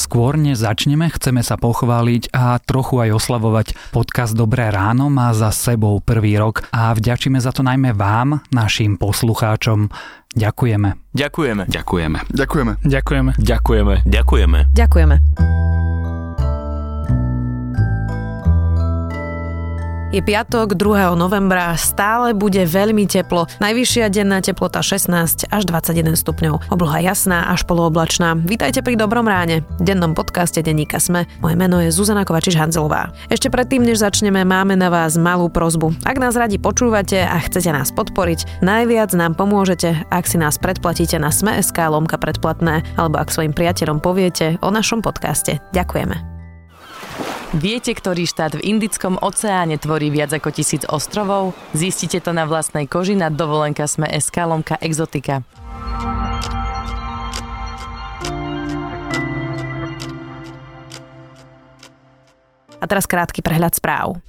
Skôr než začneme, chceme sa pochváliť a trochu aj oslavovať. Podcast Dobré ráno má za sebou prvý rok a vďačíme za to najmä vám, našim poslucháčom. Ďakujeme. Ďakujeme. Ďakujeme. Ďakujeme. Ďakujeme. Ďakujeme. Ďakujeme. Ďakujeme. Je piatok 2. novembra, stále bude veľmi teplo. Najvyššia denná teplota 16 až 21 stupňov. Obloha jasná až polooblačná. Vítajte pri Dobrom ráne. V dennom podcaste Denníka Sme. Moje meno je Zuzana Kovačiš-Hanzelová. Ešte predtým, než začneme, máme na vás malú prozbu. Ak nás radi počúvate a chcete nás podporiť, najviac nám pomôžete, ak si nás predplatíte na Sme.sk lomka predplatné, alebo ak svojim priateľom poviete o našom podcaste. Ďakujeme. Viete, ktorý štát v Indickom oceáne tvorí viac ako tisíc ostrovov? Zistite to na vlastnej koži na dovolenka sme lomka exotika. A teraz krátky prehľad správ.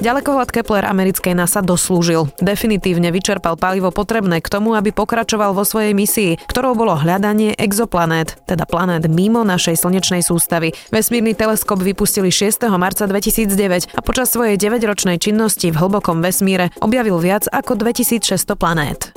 Ďalekohľad Kepler americkej NASA doslúžil. Definitívne vyčerpal palivo potrebné k tomu, aby pokračoval vo svojej misii, ktorou bolo hľadanie exoplanét, teda planét mimo našej slnečnej sústavy. Vesmírny teleskop vypustili 6. marca 2009 a počas svojej 9-ročnej činnosti v hlbokom vesmíre objavil viac ako 2600 planét.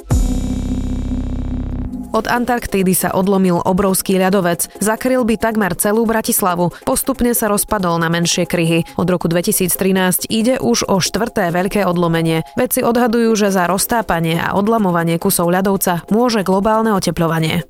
Od Antarktídy sa odlomil obrovský ľadovec. Zakryl by takmer celú Bratislavu. Postupne sa rozpadol na menšie kryhy. Od roku 2013 ide už o štvrté veľké odlomenie. Vedci odhadujú, že za roztápanie a odlamovanie kusov ľadovca môže globálne oteplovanie.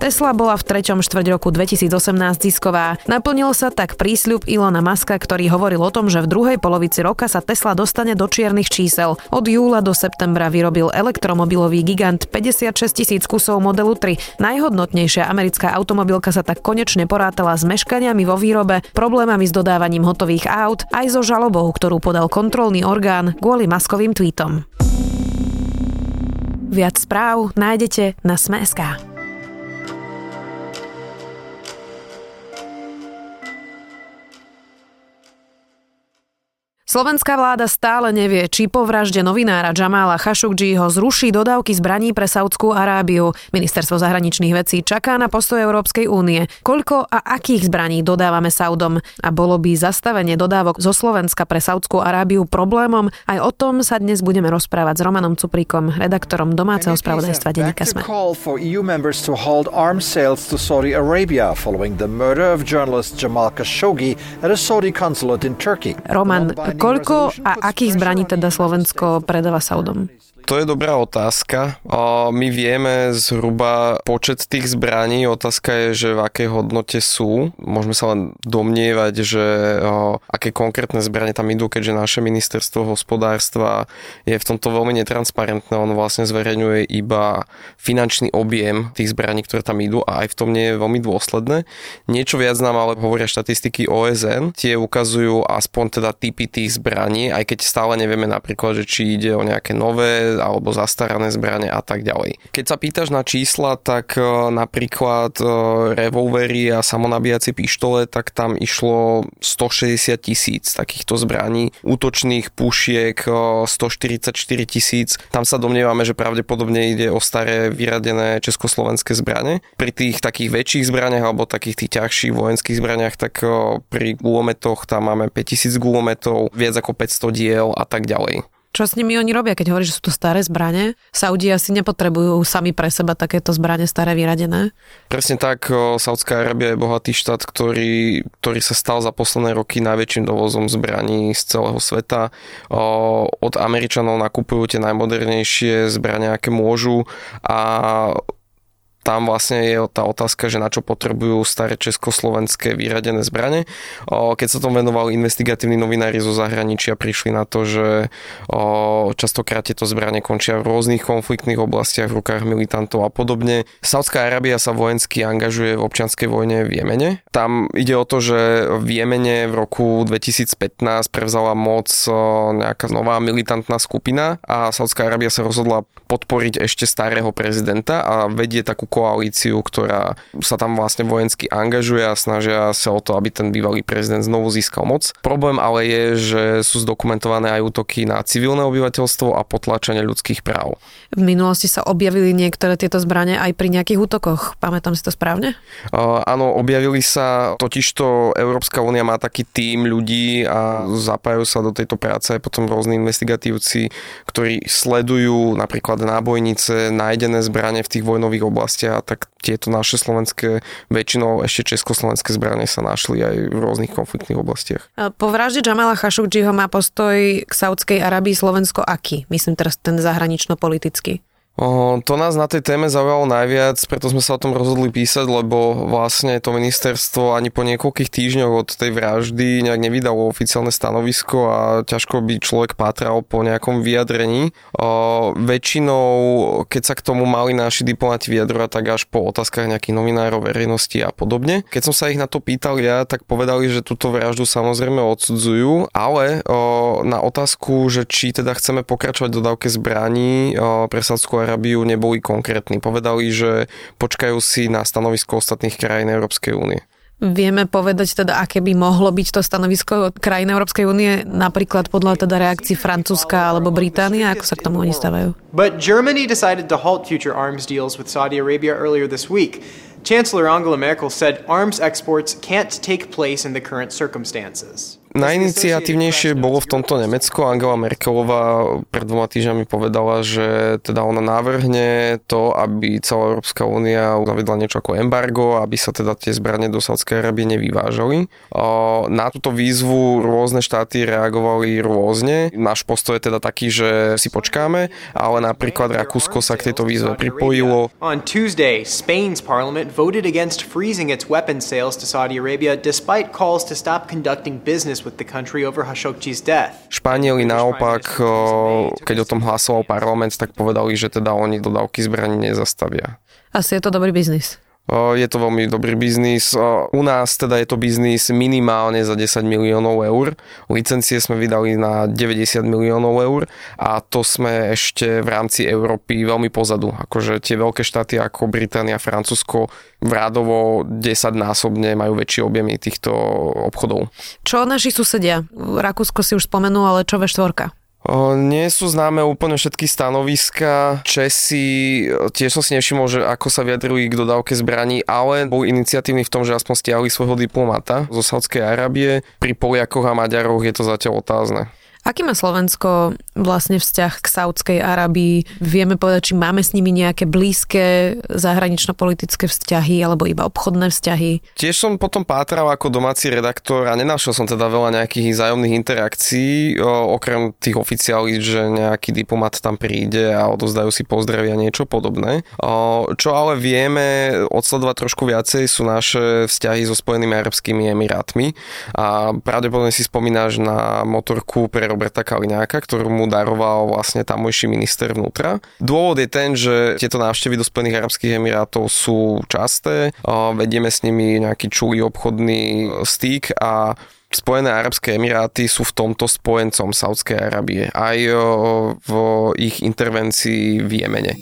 Tesla bola v treťom štvrť roku 2018 zisková. Naplnil sa tak prísľub Ilona Maska, ktorý hovoril o tom, že v druhej polovici roka sa Tesla dostane do čiernych čísel. Od júla do septembra vyrobil elektromobilový gigant 56 tisíc kusov modelu 3. Najhodnotnejšia americká automobilka sa tak konečne porátala s meškaniami vo výrobe, problémami s dodávaním hotových aut, aj so žalobou, ktorú podal kontrolný orgán kvôli maskovým tweetom. Viac správ nájdete na Sme.sk. Slovenská vláda stále nevie, či po vražde novinára Jamala Khashoggiho zruší dodávky zbraní pre Saudskú Arábiu. Ministerstvo zahraničných vecí čaká na postoj Európskej únie. Koľko a akých zbraní dodávame Saudom? A bolo by zastavenie dodávok zo Slovenska pre Saudskú Arábiu problémom? Aj o tom sa dnes budeme rozprávať s Romanom Cuprikom, redaktorom domáceho spravodajstva denníka SME. Roman, koľko a akých zbraní teda Slovensko predáva Saudom? To je dobrá otázka. My vieme zhruba počet tých zbraní. Otázka je, že v akej hodnote sú. Môžeme sa len domnievať, že aké konkrétne zbranie tam idú, keďže naše ministerstvo hospodárstva je v tomto veľmi netransparentné. On vlastne zverejňuje iba finančný objem tých zbraní, ktoré tam idú a aj v tom nie je veľmi dôsledné. Niečo viac nám ale hovoria štatistiky OSN. Tie ukazujú aspoň teda typy tých zbraní, aj keď stále nevieme napríklad, že či ide o nejaké nové alebo zastarané zbranie a tak ďalej. Keď sa pýtaš na čísla, tak e, napríklad e, revolvery a samonabíjacie pištole, tak tam išlo 160 tisíc takýchto zbraní, útočných pušiek 144 e, tisíc. Tam sa domnievame, že pravdepodobne ide o staré vyradené československé zbranie. Pri tých takých väčších zbraniach alebo takých tých ťažších vojenských zbraniach, tak pri gulometoch tam máme 5000 gulometov, viac ako 500 diel a tak ďalej. Čo s nimi oni robia, keď hovorí, že sú to staré zbranie? Saudi asi nepotrebujú sami pre seba takéto zbranie staré vyradené? Presne tak, Saudská Arábia je bohatý štát, ktorý, ktorý sa stal za posledné roky najväčším dovozom zbraní z celého sveta. Od Američanov nakupujú tie najmodernejšie zbrania, aké môžu a tam vlastne je tá otázka, že na čo potrebujú staré československé vyradené zbrane. Keď sa tomu venovali investigatívni novinári zo zahraničia, prišli na to, že častokrát tieto zbranie končia v rôznych konfliktných oblastiach v rukách militantov a podobne. Saudská Arábia sa vojensky angažuje v občianskej vojne v Jemene. Tam ide o to, že v Jemene v roku 2015 prevzala moc nejaká nová militantná skupina a Saudská Arábia sa rozhodla podporiť ešte starého prezidenta a vedie takú koalíciu, ktorá sa tam vlastne vojensky angažuje a snažia sa o to, aby ten bývalý prezident znovu získal moc. Problém ale je, že sú zdokumentované aj útoky na civilné obyvateľstvo a potlačenie ľudských práv. V minulosti sa objavili niektoré tieto zbranie aj pri nejakých útokoch. Pamätám si to správne? Uh, áno, objavili sa, totižto Európska únia má taký tím ľudí a zapájajú sa do tejto práce aj potom rôzni investigatívci, ktorí sledujú napríklad nábojnice, nájdené zbranie v tých vojnových oblastiach, tak tieto naše slovenské, väčšinou ešte československé zbranie sa našli aj v rôznych konfliktných oblastiach. Po vražde Jamala Khashoggiho má postoj k Saudskej Arabii Slovensko aký? Myslím teraz ten zahranično-politický. To nás na tej téme zaujalo najviac, preto sme sa o tom rozhodli písať, lebo vlastne to ministerstvo ani po niekoľkých týždňoch od tej vraždy nejak nevydalo oficiálne stanovisko a ťažko by človek pátral po nejakom vyjadrení. Väčšinou, keď sa k tomu mali naši diplomati vyjadrovať, tak až po otázkach nejakých novinárov, verejnosti a podobne. Keď som sa ich na to pýtal ja, tak povedali, že túto vraždu samozrejme odsudzujú, ale na otázku, že či teda chceme pokračovať dodávke zbraní pre Sádskú Arábiu neboli konkrétni. Povedali, že počkajú si na stanovisko ostatných krajín Európskej únie. Vieme povedať teda, aké by mohlo byť to stanovisko krajín Európskej únie, napríklad podľa teda reakcií Francúzska alebo Británia, ako sa k tomu oni stavajú? But Germany decided to halt future arms deals with Saudi Arabia earlier this week. Chancellor Angela Merkel said arms exports can't take place in the current circumstances. Najiniciatívnejšie bolo v tomto Nemecko. Angela Merkelová pred dvoma týždňami povedala, že teda ona navrhne to, aby celá Európska únia zavedla niečo ako embargo, aby sa teda tie zbranie do Sádskej Arábie nevyvážali. Na túto výzvu rôzne štáty reagovali rôzne. Náš postoj je teda taký, že si počkáme, ale napríklad Rakúsko sa k tejto výzve pripojilo. On Tuesday, Spain's parliament voted against freezing its weapons sales to Saudi Arabia despite calls to stop conducting business with the country over Khashoggi's death. Španieli naopak, keď o tom hlasoval parlament, tak povedali, že teda oni dodávky zbraní nezastavia. Asi je to dobrý biznis. Je to veľmi dobrý biznis. U nás teda je to biznis minimálne za 10 miliónov eur. Licencie sme vydali na 90 miliónov eur a to sme ešte v rámci Európy veľmi pozadu. Akože tie veľké štáty ako Británia, Francúzsko v rádovo 10 násobne majú väčšie objemy týchto obchodov. Čo naši susedia? Rakúsko si už spomenul, ale čo V4? Nie sú známe úplne všetky stanoviska. Česi, tiež som si nevšimol, že ako sa vyjadrujú k dodávke zbraní, ale bol iniciatívny v tom, že aspoň stiahli svojho diplomata zo Saudskej Arábie. Pri Poliakoch a Maďaroch je to zatiaľ otázne. Aký má Slovensko vlastne vzťah k Saudskej Arabii? Vieme povedať, či máme s nimi nejaké blízke zahranično-politické vzťahy alebo iba obchodné vzťahy? Tiež som potom pátral ako domáci redaktor a nenašiel som teda veľa nejakých zájomných interakcií, okrem tých oficiálí, že nejaký diplomat tam príde a odozdajú si pozdravia niečo podobné. Čo ale vieme odsledovať trošku viacej sú naše vzťahy so Spojenými arabskými emirátmi a pravdepodobne si spomínaš na motorku pre Roberta Kaliňáka, ktorú mu daroval vlastne tamojší minister vnútra. Dôvod je ten, že tieto návštevy do Spojených Arabských Emirátov sú časté, vedieme s nimi nejaký čulý obchodný styk a Spojené Arabské Emiráty sú v tomto spojencom Saudskej Arábie aj v ich intervencii v Jemene.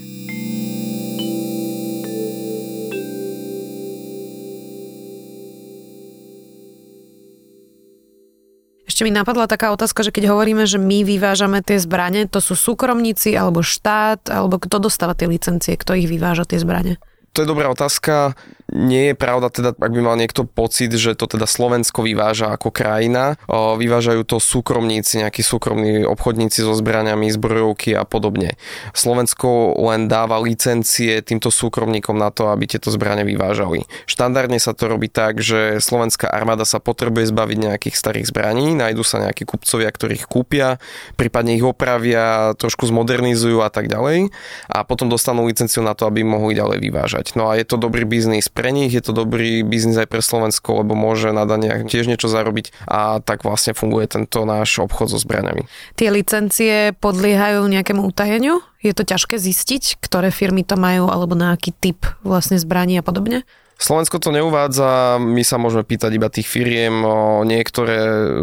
Ešte mi napadla taká otázka, že keď hovoríme, že my vyvážame tie zbranie, to sú súkromníci alebo štát, alebo kto dostáva tie licencie, kto ich vyváža tie zbranie? To je dobrá otázka. Nie je pravda, teda, ak by mal niekto pocit, že to teda Slovensko vyváža ako krajina. Vyvážajú to súkromníci, nejakí súkromní obchodníci so zbraniami, zbrojovky a podobne. Slovensko len dáva licencie týmto súkromníkom na to, aby tieto zbranie vyvážali. Štandardne sa to robí tak, že slovenská armáda sa potrebuje zbaviť nejakých starých zbraní, nájdú sa nejakí kupcovia, ktorí ich kúpia, prípadne ich opravia, trošku zmodernizujú a tak ďalej a potom dostanú licenciu na to, aby mohli ďalej vyvážať. No a je to dobrý biznis pre nich, je to dobrý biznis aj pre Slovensko, lebo môže na daniach tiež niečo zarobiť a tak vlastne funguje tento náš obchod so zbraniami. Tie licencie podliehajú nejakému utajeniu? Je to ťažké zistiť, ktoré firmy to majú alebo na aký typ vlastne zbraní a podobne? Slovensko to neuvádza, my sa môžeme pýtať iba tých firiem, niektoré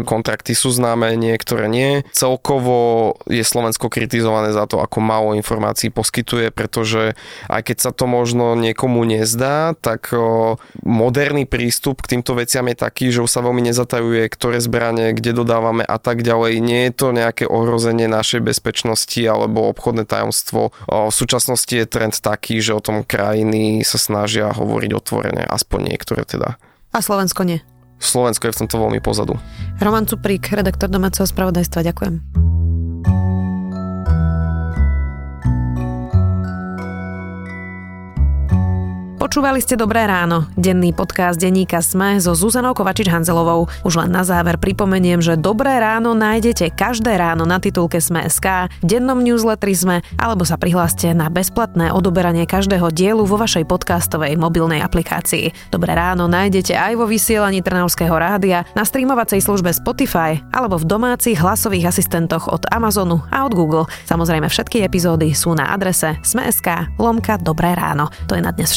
kontrakty sú známe, niektoré nie. Celkovo je Slovensko kritizované za to, ako málo informácií poskytuje, pretože aj keď sa to možno niekomu nezdá, tak moderný prístup k týmto veciam je taký, že už sa veľmi nezatajuje, ktoré zbranie, kde dodávame a tak ďalej. Nie je to nejaké ohrozenie našej bezpečnosti alebo obchodné tajomstvo. V súčasnosti je trend taký, že o tom krajiny sa snažia hovoriť otvorene otvorené, aspoň niektoré teda. A Slovensko nie? Slovensko je v tomto veľmi pozadu. Roman Cuprík, redaktor domáceho spravodajstva, ďakujem. Počúvali ste Dobré ráno, denný podcast denníka Sme so Zuzanou Kovačič-Hanzelovou. Už len na záver pripomeniem, že Dobré ráno nájdete každé ráno na titulke Sme.sk, dennom newsletteri Sme, alebo sa prihláste na bezplatné odoberanie každého dielu vo vašej podcastovej mobilnej aplikácii. Dobré ráno nájdete aj vo vysielaní Trnavského rádia, na streamovacej službe Spotify alebo v domácich hlasových asistentoch od Amazonu a od Google. Samozrejme všetky epizódy sú na adrese Sme.sk lomka Dobré ráno. To je na dnes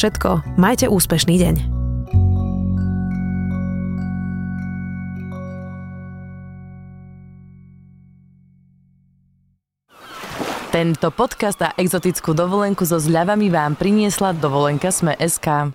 Majte úspešný deň. Tento podcast a exotickú dovolenku so zľavami vám priniesla dovolenka Sme.sk.